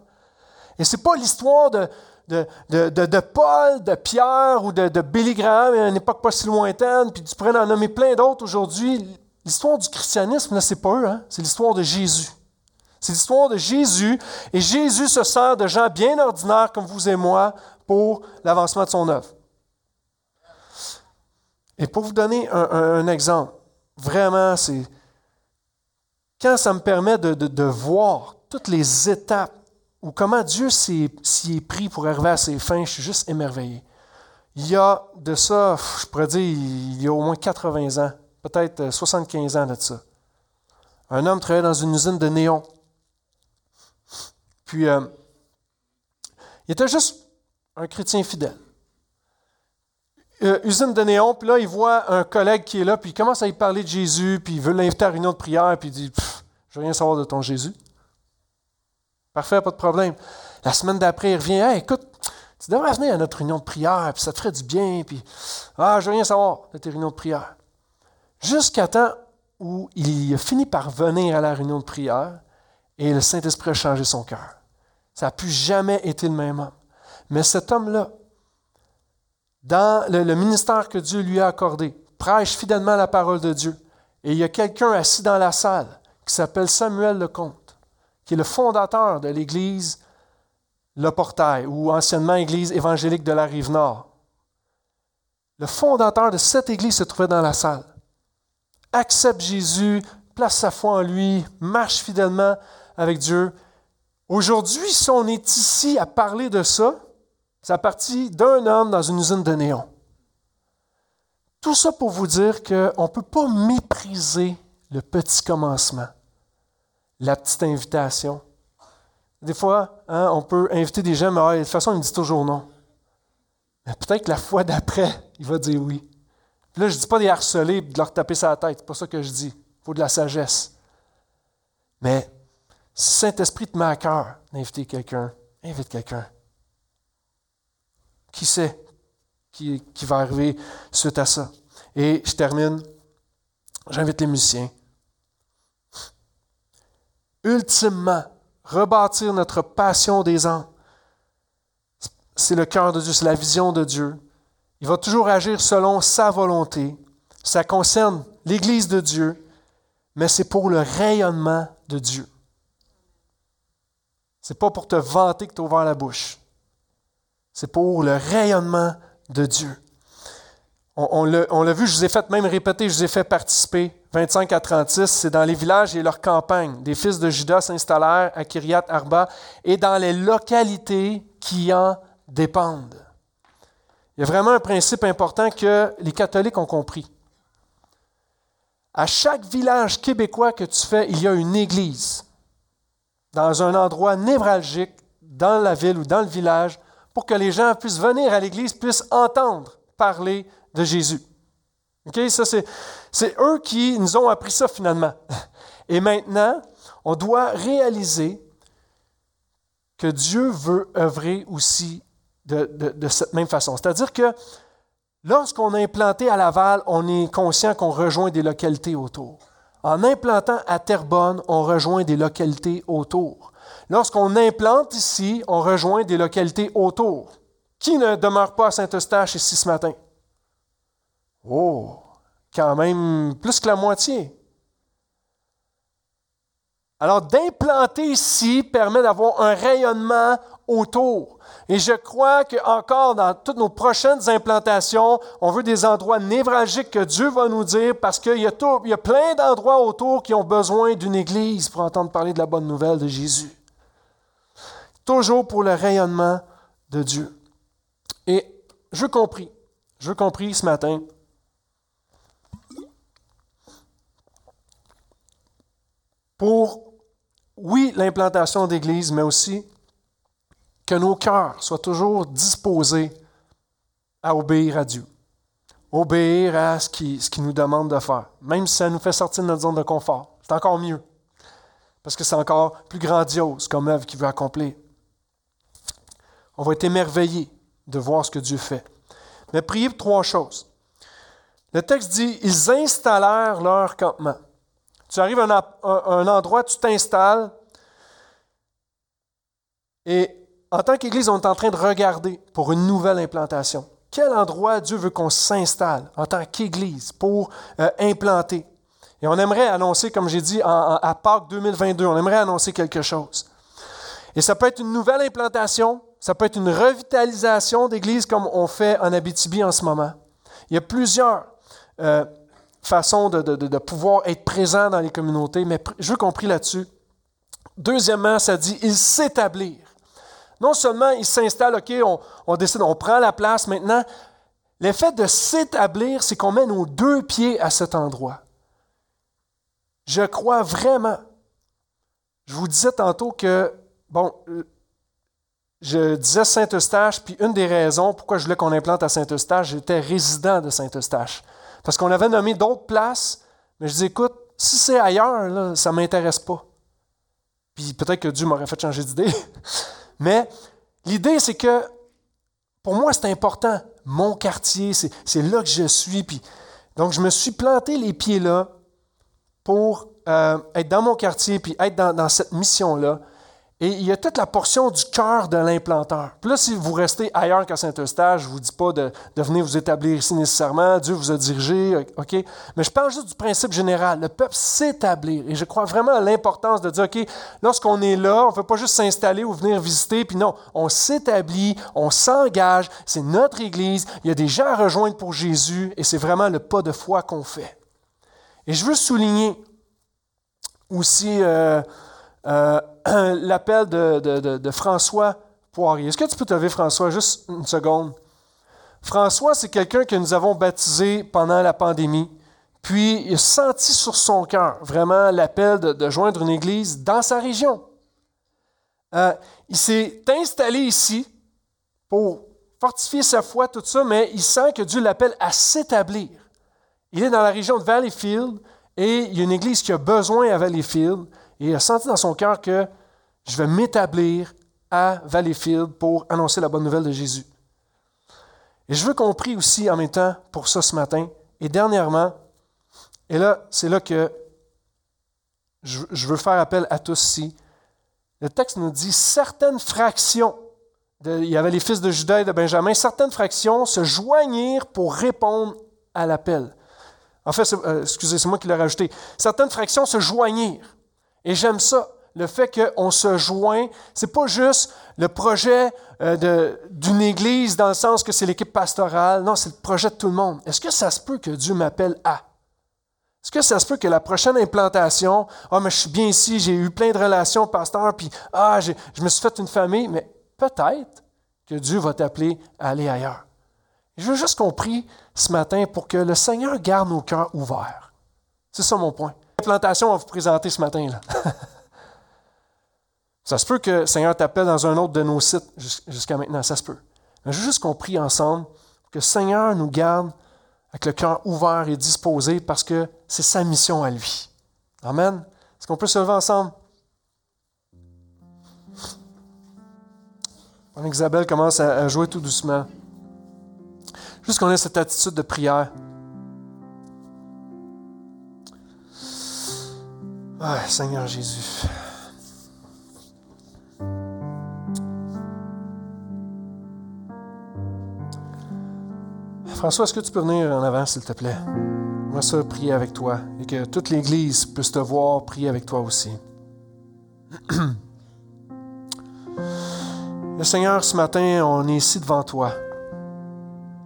Speaker 1: Et ce n'est pas l'histoire de, de, de, Paul, de Pierre ou de, de Billy Graham à une époque pas si lointaine, puis tu pourrais en nommer plein d'autres aujourd'hui. L'histoire du christianisme, ce n'est pas eux, hein. c'est l'histoire de Jésus. C'est l'histoire de Jésus, et Jésus se sert de gens bien ordinaires comme vous et moi pour l'avancement de son œuvre. Et pour vous donner un, exemple, vraiment, c'est quand ça me permet de, voir toutes les étapes ou comment Dieu s'y est pris pour arriver à ses fins, je suis juste émerveillé. Il y a de ça, je pourrais dire, il y a au moins 80 ans, peut-être 75 ans de ça. Un homme travaillait dans une usine de néon. Puis, euh, il était juste un chrétien fidèle. Euh, usine de néon, puis là, il voit un collègue qui est là, puis il commence à lui parler de Jésus, puis il veut l'inviter à une de prière, puis il dit Je veux rien savoir de ton Jésus. Parfait, pas de problème. La semaine d'après, il revient écoute, tu devrais venir à notre réunion de prière, puis ça te ferait du bien, puis Ah, je veux rien savoir de tes réunions de prière. Jusqu'à temps où il a fini par venir à la réunion de prière, et le Saint-Esprit a changé son cœur. Ça n'a plus jamais été le même homme. Mais cet homme-là, dans le, ministère que Dieu lui a accordé, prêche fidèlement la parole de Dieu. Et il y a quelqu'un assis dans la salle qui s'appelle Samuel Lecomte, qui est le fondateur de l'Église Le Portail, ou anciennement Église évangélique de la Rive-Nord. Le fondateur de cette Église se trouvait dans la salle. Accepte Jésus, place sa foi en lui, marche fidèlement avec Dieu Aujourd'hui, si on est ici à parler de ça, Ça partit d'un homme dans une usine de néon. Tout ça pour vous dire qu'on ne peut pas mépriser le petit commencement, la petite invitation. Des fois, hein, on peut inviter des gens, mais de toute façon, ils me disent toujours non. Mais peut-être que la fois d'après, il va dire oui. là, je ne dis pas des harceler et de leur taper sa tête. C'est pas ça que je dis. Il faut de la sagesse. Mais Saint-Esprit te met à cœur d'inviter quelqu'un, invite quelqu'un. Qui sait qui, va arriver suite à ça? Et je termine. J'invite les musiciens. Ultimement, rebâtir notre passion des âmes. C'est le cœur de Dieu, c'est la vision de Dieu. Il va toujours agir selon sa volonté. Ça concerne l'Église de Dieu, mais c'est pour le rayonnement de Dieu. C'est pas pour te vanter que tu as ouvert la bouche. C'est pour le rayonnement de Dieu. On, l'a vu, je vous ai fait même répéter, je vous ai fait participer. 25 à 36, c'est dans les villages et leurs campagnes. Des fils de Judas s'installèrent à Kiryat Arba et dans les localités qui en dépendent. Il y a vraiment un principe important que les catholiques ont compris. À chaque village québécois que tu fais, il y a une église dans un endroit névralgique dans la ville ou dans le village pour que les gens puissent venir à l'église, puissent entendre parler de Jésus. Ça, c'est eux qui nous ont appris ça finalement. Et maintenant, on doit réaliser que Dieu veut œuvrer aussi de, de cette même façon. C'est-à-dire que lorsqu'on a implanté à Laval, on est conscient qu'on rejoint des localités autour. En implantant à Terrebonne, on rejoint des localités autour. Lorsqu'on implante ici, on rejoint des localités autour. Qui ne demeure pas à Saint-Eustache ici ce matin? Oh, quand même plus que la moitié. Alors, d'implanter ici permet d'avoir un rayonnement autour. Et je crois qu'encore dans toutes nos prochaines implantations, on veut des endroits névralgiques que Dieu va nous dire parce qu'il y, y a plein d'endroits autour qui ont besoin d'une église pour entendre parler de la bonne nouvelle de Jésus. Toujours pour le rayonnement de Dieu. Et je compris, je compris ce matin pour, oui, l'implantation d'église, mais aussi que nos cœurs soient toujours disposés à obéir à Dieu, obéir à ce qu'il qui nous demande de faire, même si ça nous fait sortir de notre zone de confort. C'est encore mieux, parce que c'est encore plus grandiose comme œuvre qu'il veut accomplir. On va être émerveillé de voir ce que Dieu fait. Mais priez pour trois choses. Le texte dit, ils installèrent leur campement. Tu arrives à un, endroit, tu t'installes. Et en tant qu'Église, on est en train de regarder pour une nouvelle implantation. Quel endroit Dieu veut qu'on s'installe en tant qu'Église pour euh, implanter? Et on aimerait annoncer, comme j'ai dit, à Pâques 2022, on aimerait annoncer quelque chose. Et ça peut être une nouvelle implantation, ça peut être une revitalisation d'église comme on fait en Abitibi en ce moment. Il y a plusieurs euh, façon de, pouvoir être présent dans les communautés, mais je veux qu'on là-dessus. Deuxièmement, ça dit ils s'établir. Non seulement ils s'installent, OK, on, décide, on prend la place maintenant. L'effet de s'établir, c'est qu'on met nos deux pieds à cet endroit. Je crois vraiment. Je vous disais tantôt que, bon, je disais Saint-Eustache, puis une des raisons pourquoi je voulais qu'on implante à Saint-Eustache, j'étais résident de Saint-Eustache. Parce qu'on avait nommé d'autres places, mais je dis, écoute, si c'est ailleurs, ça ne m'intéresse pas. Puis peut-être que Dieu m'aurait fait changer d'idée. mais l'idée, c'est que pour moi, c'est important. Mon quartier, c'est là que je suis. Puis, donc, je me suis planté les pieds là pour euh, être dans mon quartier, puis être dans cette mission-là. Et il y a toute la portion du cœur de l'implanteur. Puis là, si vous restez ailleurs qu'à Saint-Eustache, je ne vous dis pas de, venir vous établir ici nécessairement. Dieu vous a dirigé, OK? Mais je parle juste du principe général. Le peuple s'établir. Et je crois vraiment à l'importance de dire, OK, lorsqu'on est là, on ne veut pas juste s'installer ou venir visiter, puis non, on s'établit, on s'engage, c'est notre Église, il y a des gens à rejoindre pour Jésus, et c'est vraiment le pas de foi qu'on fait. Et je veux souligner aussi... Euh, euh, l'appel de, François Poirier. Est-ce que tu peux te lever, François, juste une seconde? François, c'est quelqu'un que nous avons baptisé pendant la pandémie. Puis, il a senti sur son cœur vraiment l'appel de, joindre une église dans sa région. Euh, il s'est installé ici pour fortifier sa foi, tout ça, mais il sent que Dieu l'appelle à s'établir. Il est dans la région de Valleyfield et il y a une église qui a besoin à Valleyfield et il a senti dans son cœur que je vais m'établir à Valleyfield pour annoncer la bonne nouvelle de Jésus. Et je veux qu'on prie aussi en même temps pour ça ce matin. Et dernièrement, et là, c'est là que je veux faire appel à tous ici. Le texte nous dit certaines fractions, il y avait les fils de Judas et de Benjamin, certaines fractions se joignirent pour répondre à l'appel. En fait, euh, excusez, c'est moi qui l'ai rajouté. Certaines fractions se joignirent. Et j'aime ça le fait qu'on se joint, c'est pas juste le projet euh, d'une église dans le sens que c'est l'équipe pastorale. Non, c'est le projet de tout le monde. Est-ce que ça se peut que Dieu m'appelle à? Est-ce que ça se peut que la prochaine implantation, ah, mais je suis bien ici, j'ai eu plein de relations, pasteur, puis ah, je me suis fait une famille, mais peut-être que Dieu va t'appeler à aller ailleurs. Je veux juste qu'on prie ce matin pour que le Seigneur garde nos cœurs ouverts. C'est ça mon point. L'implantation, on va vous présenter ce matin. Là. Ça se peut que le Seigneur t'appelle dans un autre de nos sites jusqu'à maintenant, ça se peut. Mais juste qu'on prie ensemble que le Seigneur nous garde avec le cœur ouvert et disposé parce que c'est sa mission à lui. Amen. Est-ce qu'on peut se lever ensemble? Pendant Isabelle commence à jouer tout doucement. Juste qu'on ait cette attitude de prière. Ah, Seigneur Jésus. François, est-ce que tu peux venir en avant, s'il te plaît? Moi, ça, prier avec toi et que toute l'Église puisse te voir prier avec toi aussi. Le Seigneur, ce matin, on est ici devant toi,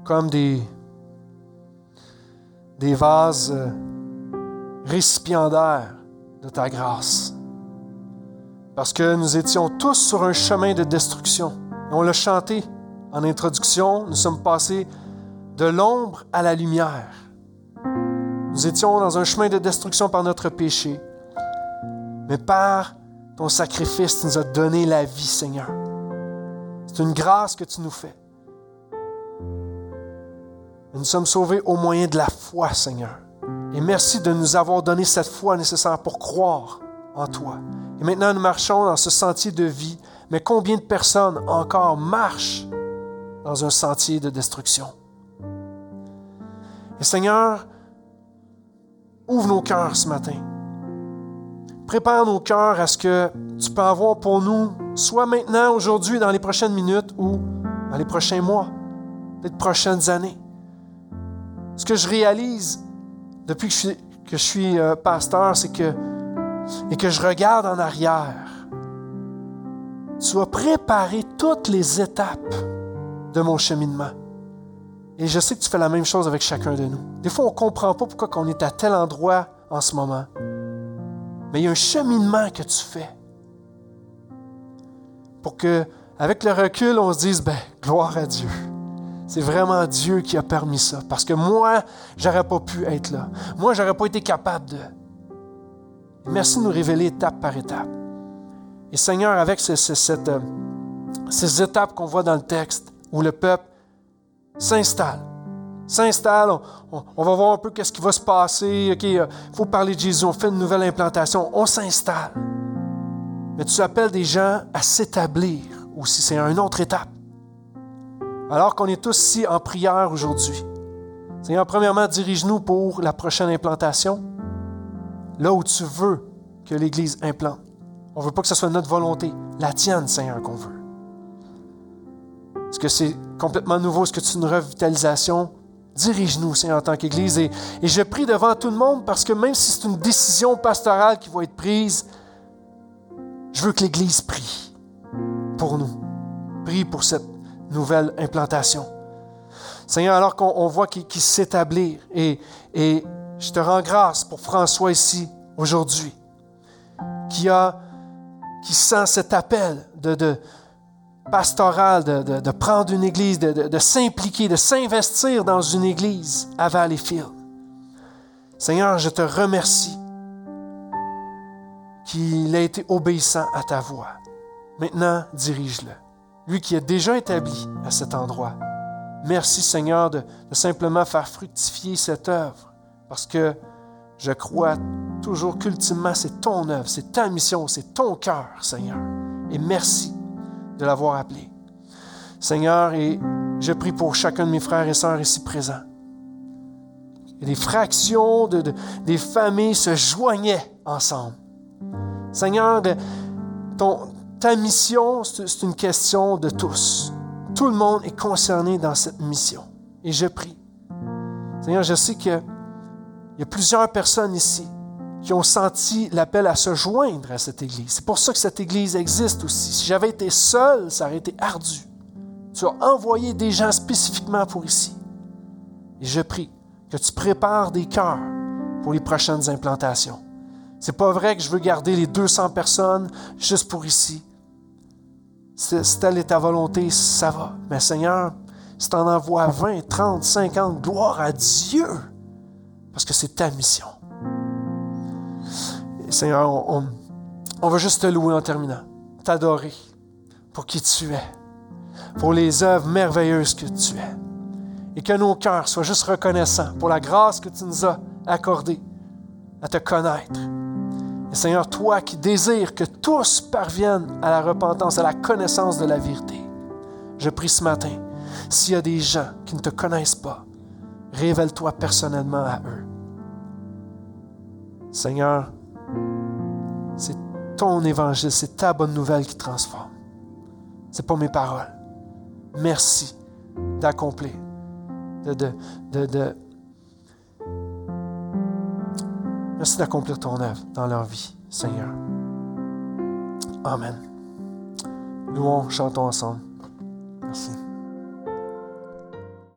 Speaker 1: comme des, des vases euh, récipiendaires de ta grâce. Parce que nous étions tous sur un chemin de destruction. On l'a chanté en introduction. Nous sommes passés de l'ombre à la lumière. Nous étions dans un chemin de destruction par notre péché, mais par ton sacrifice, tu nous as donné la vie, Seigneur. C'est une grâce que tu nous fais. nous sommes sauvés au moyen de la foi, Seigneur. Et merci de nous avoir donné cette foi nécessaire pour croire en toi. Et maintenant, nous marchons dans ce sentier de vie, mais combien de personnes encore marchent dans un sentier de destruction? Et Seigneur, ouvre nos cœurs ce matin. Prépare nos cœurs à ce que tu peux avoir pour nous, soit maintenant, aujourd'hui, dans les prochaines minutes ou dans les prochains mois, les prochaines années. Ce que je réalise depuis que je suis, euh, pasteur, c'est que, et que je regarde en arrière, tu as préparé toutes les étapes de mon cheminement. Et je sais que tu fais la même chose avec chacun de nous. Des fois, on ne comprend pas pourquoi on est à tel endroit en ce moment. Mais il y a un cheminement que tu fais. Pour que, avec le recul, on se dise, ben, gloire à Dieu. C'est vraiment Dieu qui a permis ça. Parce que moi, j'aurais pas pu être là. Moi, j'aurais pas été capable de. Merci de nous révéler étape par étape. Et Seigneur, avec euh, ces étapes qu'on voit dans le texte, où le peuple s'installe. S'installe, on, va voir un peu qu'est-ce qui va se passer. OK, il euh, faut parler de Jésus, on fait une nouvelle implantation, on s'installe. Mais tu appelles des gens à s'établir aussi, c'est une autre étape. Alors qu'on est tous ici en prière aujourd'hui. Seigneur, premièrement, dirige-nous pour la prochaine implantation, là où tu veux que l'Église implante. On ne veut pas que ce soit notre volonté, la tienne, Seigneur, qu'on veut. Est-ce que c'est complètement nouveau? Est-ce que c'est une revitalisation? Dirige-nous, Seigneur, en tant qu'Église. Et, et, je prie devant tout le monde parce que même si c'est une décision pastorale qui va être prise, je veux que l'Église prie pour nous. Prie pour cette nouvelle implantation. Seigneur, alors qu'on voit qu'il s'établit, et, et je te rends grâce pour François ici, aujourd'hui, qui, a, qui sent cet appel de, de pastorale, de, prendre une église, de, s'impliquer, de s'investir dans une église à Valleyfield. Seigneur, je te remercie qu'il a été obéissant à ta voix. Maintenant, dirige-le. Lui qui est déjà établi à cet endroit. Merci Seigneur de, simplement faire fructifier cette œuvre, parce que je crois toujours qu'ultimement c'est ton œuvre, c'est ta mission, c'est ton cœur, Seigneur. Et merci de l'avoir appelé. Seigneur, et je prie pour chacun de mes frères et sœurs ici présents. Et des fractions de, des familles se joignaient ensemble. Seigneur, ton, ta mission, c'est une question de tous. Tout le monde est concerné dans cette mission. Et je prie. Seigneur, je sais qu'il y a plusieurs personnes ici qui ont senti l'appel à se joindre à cette Église. C'est pour ça que cette Église existe aussi. Si j'avais été seul, ça aurait été ardu. Tu as envoyé des gens spécifiquement pour ici. Et je prie que tu prépares des cœurs pour les prochaines implantations. C'est pas vrai que je veux garder les 200 personnes juste pour ici. Si telle est ta volonté, ça va. Mais Seigneur, si tu en envoies 20, 30, 50, gloire à Dieu, parce que c'est ta mission. Seigneur, on, on, veut juste te louer en terminant, t'adorer pour qui tu es, pour les œuvres merveilleuses que tu es. Et que nos cœurs soient juste reconnaissants pour la grâce que tu nous as accordée à te connaître. Seigneur, toi qui désires que tous parviennent à la repentance, à la connaissance de la vérité, je prie ce matin, s'il y a des gens qui ne te connaissent pas, révèle-toi personnellement à eux. Seigneur, c'est ton évangile, c'est ta bonne nouvelle qui transforme. Ce n'est pas mes paroles. Merci d'accomplir, de, de, de, Merci d'accomplir ton œuvre dans leur vie, Seigneur. Amen. Louons, chantons ensemble. Merci.